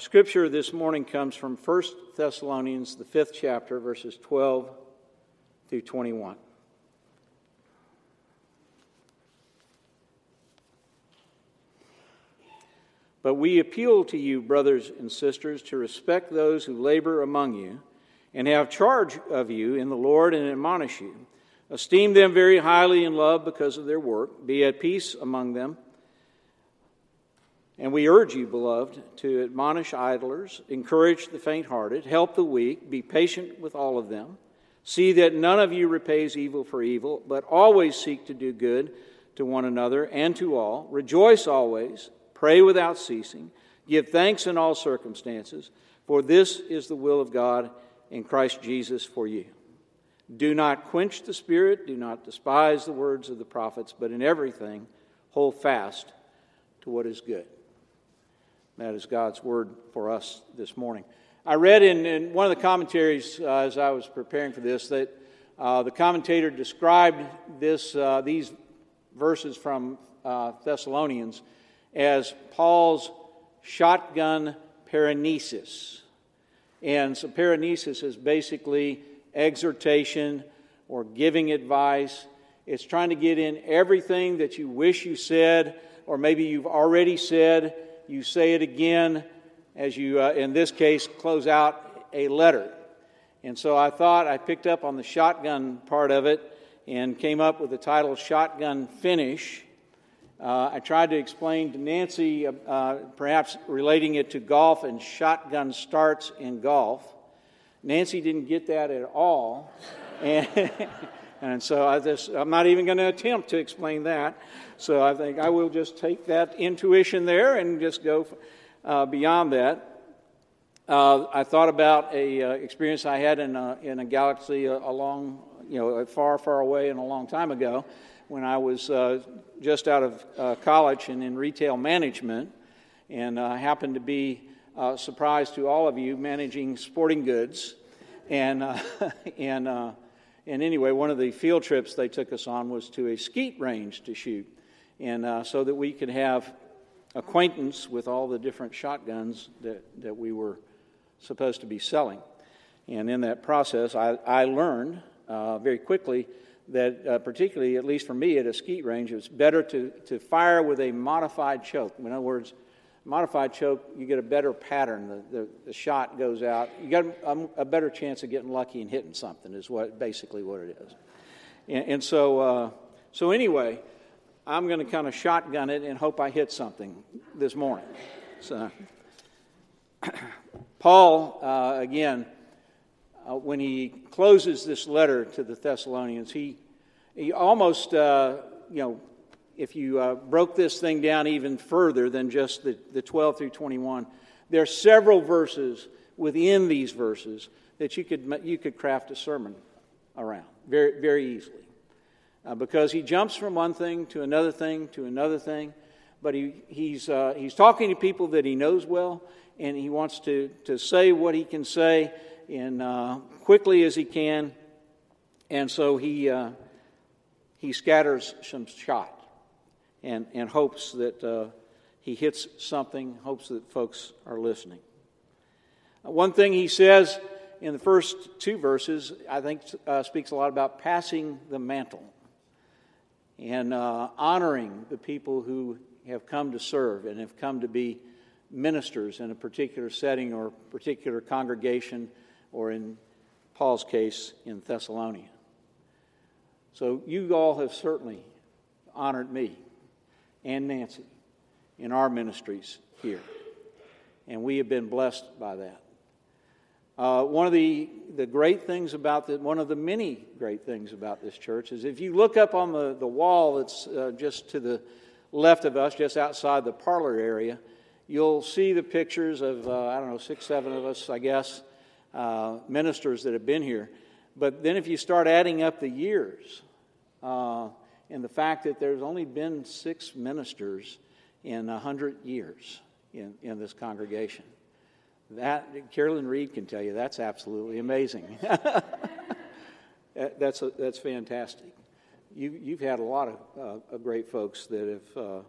Our scripture this morning comes from 1 Thessalonians, the fifth chapter, verses 12 through 21. But we appeal to you, brothers and sisters, to respect those who labor among you and have charge of you in the Lord and admonish you. Esteem them very highly in love because of their work. Be at peace among them. And we urge you, beloved, to admonish idlers, encourage the faint hearted, help the weak, be patient with all of them. See that none of you repays evil for evil, but always seek to do good to one another and to all. Rejoice always, pray without ceasing, give thanks in all circumstances, for this is the will of God in Christ Jesus for you. Do not quench the Spirit, do not despise the words of the prophets, but in everything hold fast to what is good. That is God's word for us this morning. I read in, in one of the commentaries uh, as I was preparing for this that uh, the commentator described this, uh, these verses from uh, Thessalonians as Paul's shotgun paraenesis. And so, paraenesis is basically exhortation or giving advice. It's trying to get in everything that you wish you said, or maybe you've already said. You say it again as you, uh, in this case, close out a letter. And so I thought I picked up on the shotgun part of it and came up with the title Shotgun Finish. Uh, I tried to explain to Nancy, uh, uh perhaps relating it to golf and shotgun starts in golf. Nancy didn't get that at all. And, and so I just, I'm not even going to attempt to explain that. So I think I will just take that intuition there and just go uh, beyond that. Uh, I thought about a uh, experience I had in a, in a galaxy a, a, long, you know, far, far away and a long time ago when I was uh, just out of uh, college and in retail management and I happened to be uh, surprise to all of you managing sporting goods. And, uh, and, uh, and anyway, one of the field trips they took us on was to a skeet range to shoot. And uh, so that we could have acquaintance with all the different shotguns that, that we were supposed to be selling. And in that process, I, I learned uh, very quickly that, uh, particularly, at least for me at a skeet range, it's better to, to fire with a modified choke. In other words, Modified choke, you get a better pattern. The, the, the shot goes out. You got a, a, better chance of getting lucky and hitting something, is what basically what it is. And, and so, uh, so anyway, I'm going to kind of shotgun it and hope I hit something this morning. So, Paul, uh, again, uh, when he closes this letter to the Thessalonians, he, he almost, uh, you know, if you uh, broke this thing down even further than just the, the 12 through 21, there are several verses within these verses that you could, you could craft a sermon around very, very easily. Uh, because he jumps from one thing to another thing to another thing, but he, he's, uh, he's talking to people that he knows well, and he wants to, to say what he can say in uh, quickly as he can, and so he, uh, he scatters some shot and, and hopes that uh, he hits something, hopes that folks are listening. Uh, one thing he says in the first two verses, I think, uh, speaks a lot about passing the mantle and uh, honoring the people who have come to serve and have come to be ministers in a particular setting or particular congregation, or in Paul's case, in Thessalonica. So you all have certainly honored me and Nancy in our ministries here. And we have been blessed by that. Uh, one of the, the great things about the, one of the many great things about this church is if you look up on the, the wall that's uh, just to the left of us, just outside the parlor area, you'll see the pictures of, uh, I don't know, six, seven of us, I guess, uh, ministers that have been here. But then if you start adding up the years, uh, and the fact that there's only been six ministers in a hundred years in, in this congregation. That Carolyn Reed can tell you that's absolutely amazing. that's a, that's fantastic. You you've had a lot of uh, great folks that have uh,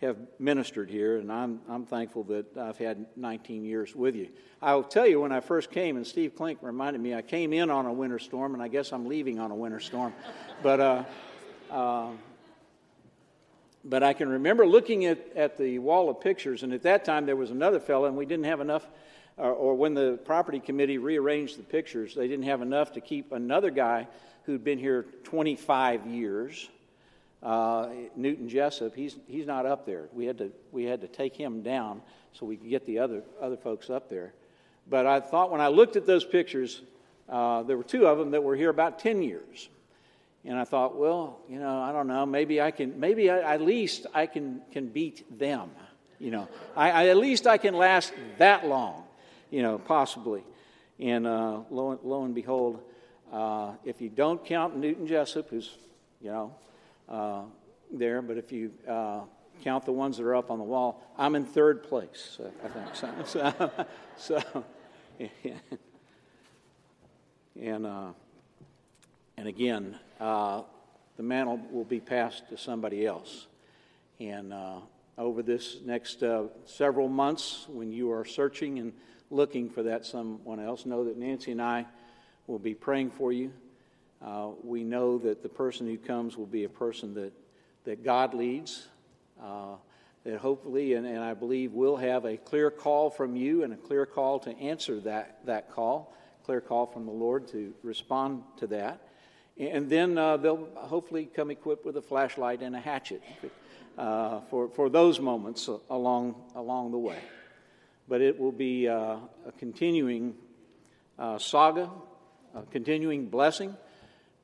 have ministered here, and I'm, I'm thankful that I've had 19 years with you. I'll tell you, when I first came, and Steve Klink reminded me, I came in on a winter storm, and I guess I'm leaving on a winter storm. but, uh, uh, but I can remember looking at, at the wall of pictures, and at that time there was another fellow, and we didn't have enough, uh, or when the property committee rearranged the pictures, they didn't have enough to keep another guy who'd been here 25 years uh, Newton Jessup, he's, he's not up there. We had, to, we had to take him down so we could get the other, other folks up there. But I thought when I looked at those pictures, uh, there were two of them that were here about 10 years. And I thought, well, you know, I don't know. Maybe I can, maybe I, at least I can, can beat them. You know, I, I, at least I can last that long, you know, possibly. And uh, lo, lo and behold, uh, if you don't count Newton Jessup, who's, you know, uh, there, but if you uh, count the ones that are up on the wall, I'm in third place, I think. So, so, so and, uh, and again, uh, the mantle will be passed to somebody else. And uh, over this next uh, several months, when you are searching and looking for that someone else, know that Nancy and I will be praying for you. Uh, we know that the person who comes will be a person that, that God leads, uh, that hopefully, and, and I believe, will have a clear call from you and a clear call to answer that, that call, clear call from the Lord to respond to that. And then uh, they'll hopefully come equipped with a flashlight and a hatchet uh, for, for those moments along, along the way. But it will be uh, a continuing uh, saga, a continuing blessing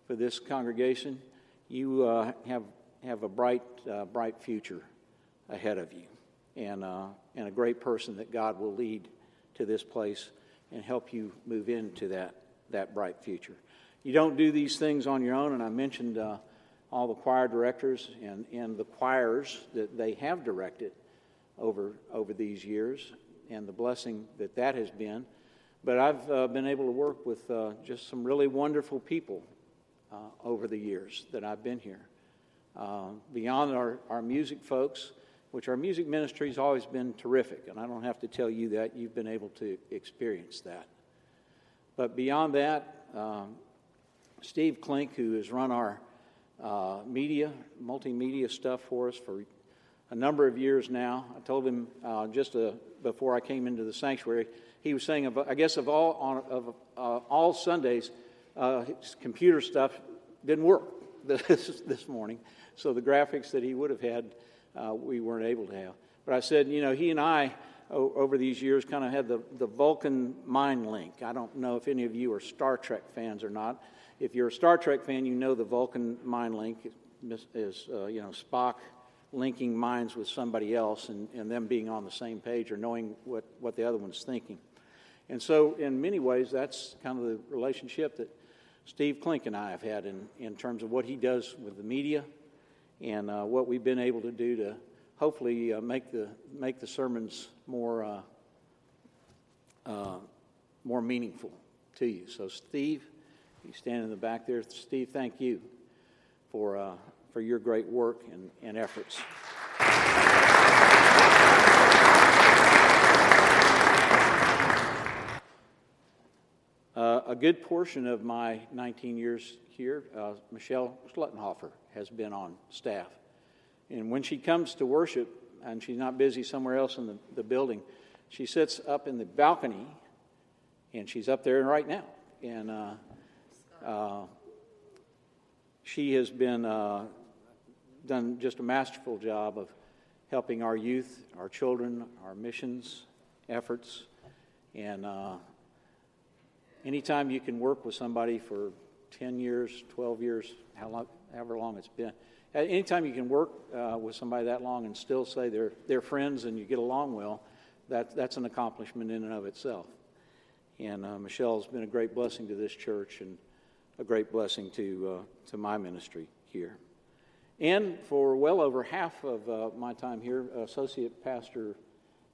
for this congregation, you uh, have, have a bright, bright future ahead of you and, and a great person that God will lead to this place and help you move into that, that bright future. You don't do these things on your own, and I mentioned uh, all the choir directors and, and the choirs that they have directed over, over these years and the blessing that that has been. But I've uh, been able to work with uh, just some really wonderful people uh, over the years that I've been here. Uh, beyond our, our music folks, which our music ministry has always been terrific, and I don't have to tell you that, you've been able to experience that. But beyond that, um, Steve Klink, who has run our uh, media, multimedia stuff for us for a number of years now. I told him uh, just uh, before I came into the sanctuary, he was saying, I guess of all, on, of, uh, all Sundays, uh, his computer stuff didn't work this, this morning. So the graphics that he would have had, uh, we weren't able to have. But I said, you know, he and I, over these years, kind of had the, the Vulcan mind link. I don't know if any of you are Star Trek fans or not. If you're a Star Trek fan, you know the Vulcan mind link is, uh, you know, Spock linking minds with somebody else and, and them being on the same page or knowing what, what the other one's thinking. And so, in many ways, that's kind of the relationship that Steve Klink and I have had in, in terms of what he does with the media and uh, what we've been able to do to hopefully uh, make, the, make the sermons more, uh, uh more meaningful to you. So, Steve, you stand in the back there. Steve, thank you for, uh, for your great work and, and efforts. Uh, a good portion of my 19 years here, Michelle Schluttenhofer has been on staff. And when she comes to worship and she's not busy somewhere else in the, the building, she sits up in the balcony and she's up there right now. And uh, uh she has been uh, done just a masterful job of helping our youth, our children, our missions efforts, and uh, anytime you can work with somebody for 10 years, 12 years, how long, however long it's been, anytime you can work uh, with somebody that long and still say they're, they're friends and you get along well, that, that's an accomplishment in and of itself. And uh, Michelle's been a great blessing to this church and a great blessing to, uh, to my ministry here. And for well over half of uh, my time here, Associate Pastor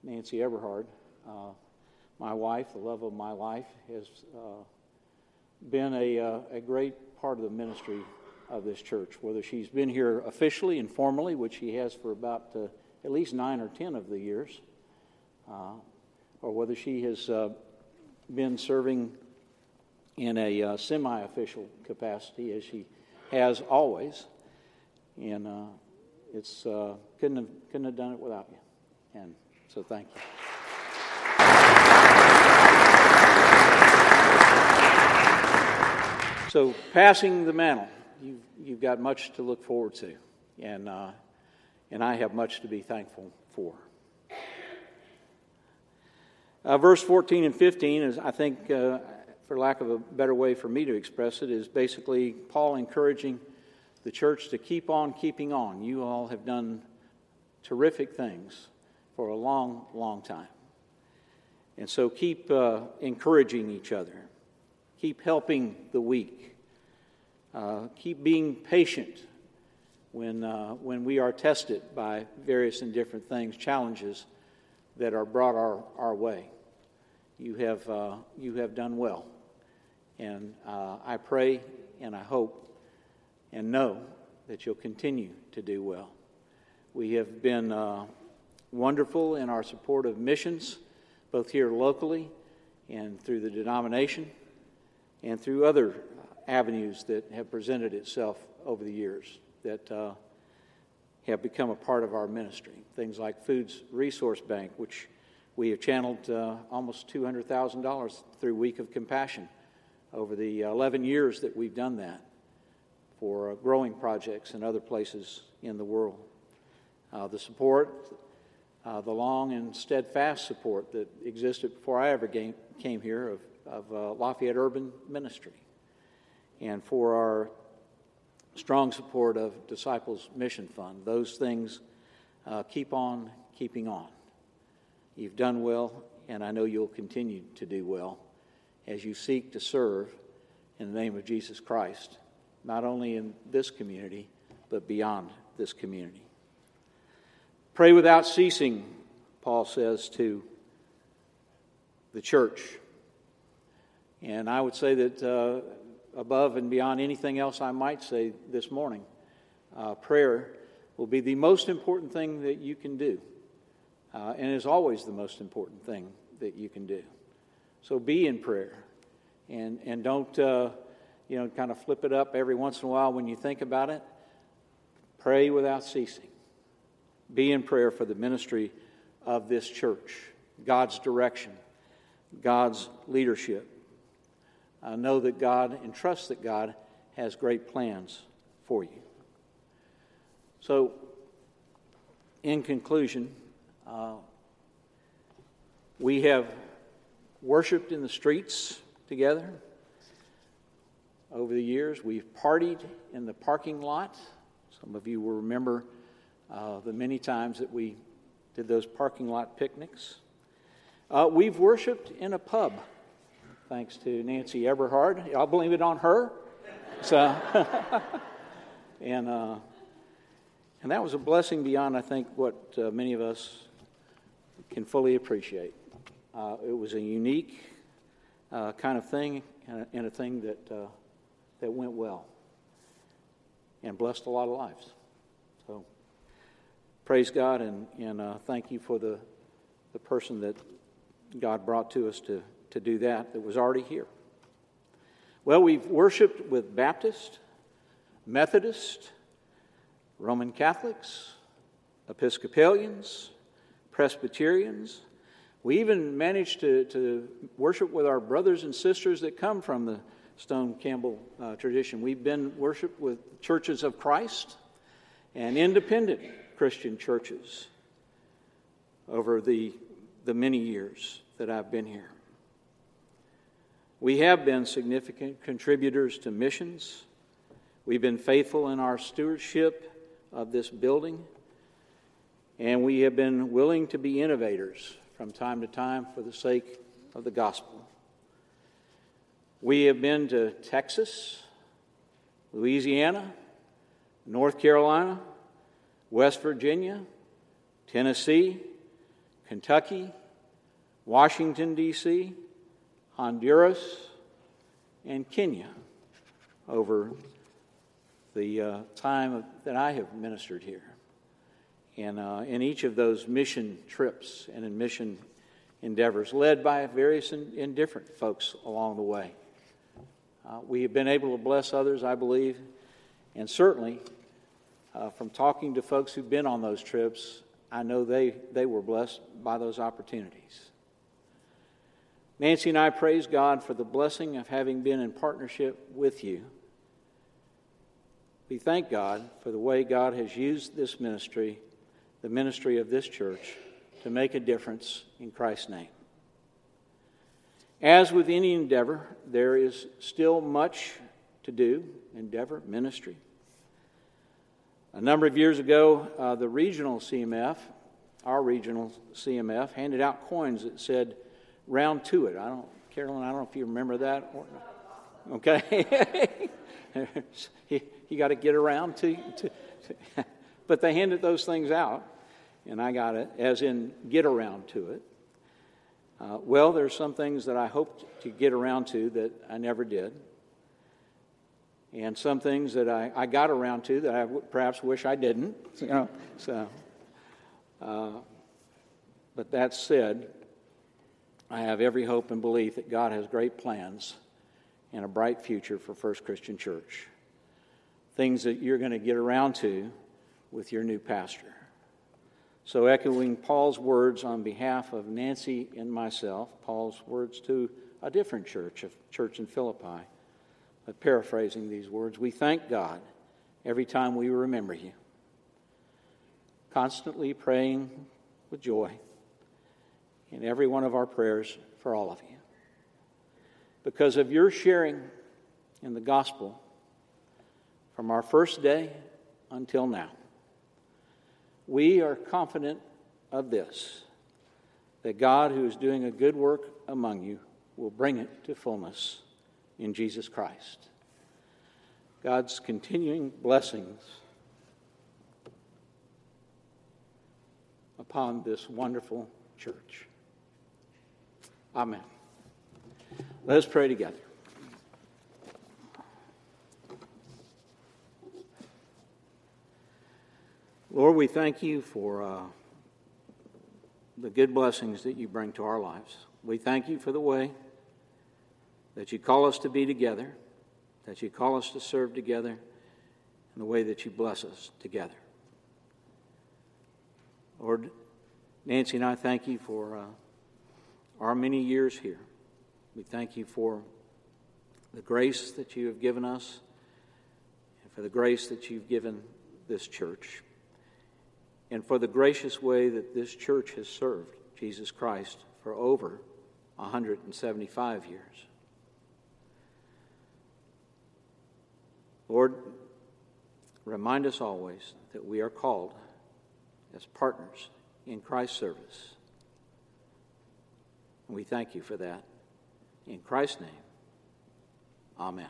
Nancy Eberhard uh, my wife, the love of my life, has uh, been a, a great part of the ministry of this church. Whether she's been here officially and formally, which she has for about uh, at least nine or ten of the years, uh, or whether she has uh, been serving in a uh, semi official capacity as she has always. And uh, it's uh, couldn't, have, couldn't have done it without you. And so thank you. So, passing the mantle, you've, you've got much to look forward to, and, uh, and I have much to be thankful for. Uh, verse 14 and 15 is, I think, uh, for lack of a better way for me to express it, is basically Paul encouraging the church to keep on keeping on. You all have done terrific things for a long, long time. And so keep uh, encouraging each other, keep helping the weak, uh, keep being patient when, uh, when we are tested by various and different things, challenges that are brought our, our way. You have, uh, you have done well. And uh, I pray and I hope and know that you'll continue to do well. We have been uh, wonderful in our support of missions, both here locally and through the denomination and through other avenues that have presented itself over the years that uh, have become a part of our ministry. Things like Foods Resource Bank, which we have channeled uh, almost $200,000 through Week of Compassion over the 11 years that we've done that for uh, growing projects in other places in the world. Uh, the support uh, the long and steadfast support that existed before I ever came, came here of, of uh, Lafayette Urban Ministry, and for our strong support of Disciples Mission Fund. Those things uh, keep on keeping on. You've done well, and I know you'll continue to do well as you seek to serve in the name of Jesus Christ, not only in this community, but beyond this community. Pray without ceasing, Paul says to the church. And I would say that uh, above and beyond anything else I might say this morning, uh, prayer will be the most important thing that you can do, uh, and is always the most important thing that you can do. So be in prayer, and and don't uh, you know kind of flip it up every once in a while when you think about it. Pray without ceasing. Be in prayer for the ministry of this church, God's direction, God's leadership. I know that God and trust that God has great plans for you. So, in conclusion, uh, we have worshiped in the streets together over the years. We've partied in the parking lot. Some of you will remember uh, the many times that we did those parking lot picnics. Uh, we've worshiped in a pub, thanks to Nancy Eberhard. I'll blame it on her. So, and uh, and that was a blessing beyond, I think, what uh, many of us can fully appreciate. Uh, it was a unique uh, kind of thing, and a, and a thing that uh, that went well and blessed a lot of lives So, praise God and, and uh, thank you for the, the person that God brought to us to, to do that that was already here. Well, we've worshiped with Baptist, Methodist, Roman Catholics, Episcopalians, Presbyterians. We even managed to, to worship with our brothers and sisters that come from the Stone Campbell uh, tradition. We've been worshiped with churches of Christ and independent Christian churches over the, the many years that I've been here. We have been significant contributors to missions. We've been faithful in our stewardship of this building, and we have been willing to be innovators from time to time for the sake of the gospel. We have been to Texas, Louisiana, North Carolina, West Virginia, Tennessee, Kentucky, Washington, D.C., Honduras, and Kenya over the uh, time that I have ministered here. and uh, in each of those mission trips and in mission endeavors, led by various and, and different folks along the way. Uh, we have been able to bless others, I believe, and certainly uh, from talking to folks who've been on those trips, I know they, they were blessed by those opportunities. Nancy and I praise God for the blessing of having been in partnership with you. We thank God for the way God has used this ministry, the ministry of this church, to make a difference in Christ's name. As with any endeavor, there is still much to do, endeavor, ministry. A number of years ago, uh, the regional CMF, our regional CMF, handed out coins that said, round to it. I don't, Carolyn, I don't know if you remember that. Okay. you, you got to get around to, to, to, but they handed those things out, and I got it, as in get around to it. Uh, well, there's some things that I hoped to get around to that I never did. And some things that I, I got around to that I w- perhaps wish I didn't. You know, so. Uh, but that said, I have every hope and belief that God has great plans and a bright future for First Christian Church. Things that you're going to get around to with your new pastor. So, echoing Paul's words on behalf of Nancy and myself, Paul's words to a different church, a church in Philippi, but paraphrasing these words, we thank God every time we remember you. Constantly praying with joy in every one of our prayers for all of you. Because of your sharing in the gospel from our first day until now, we are confident of this that God, who is doing a good work among you, will bring it to fullness in Jesus Christ. God's continuing blessings upon this wonderful church. Amen. Let us pray together. Lord, we thank you for uh, the good blessings that you bring to our lives. We thank you for the way that you call us to be together, that you call us to serve together, and the way that you bless us together. Lord, Nancy and I thank you for. Uh, our many years here. We thank you for the grace that you have given us and for the grace that you've given this church and for the gracious way that this church has served Jesus Christ for over 175 years. Lord, remind us always that we are called as partners in Christ's service we thank you for that. In Christ's name, amen.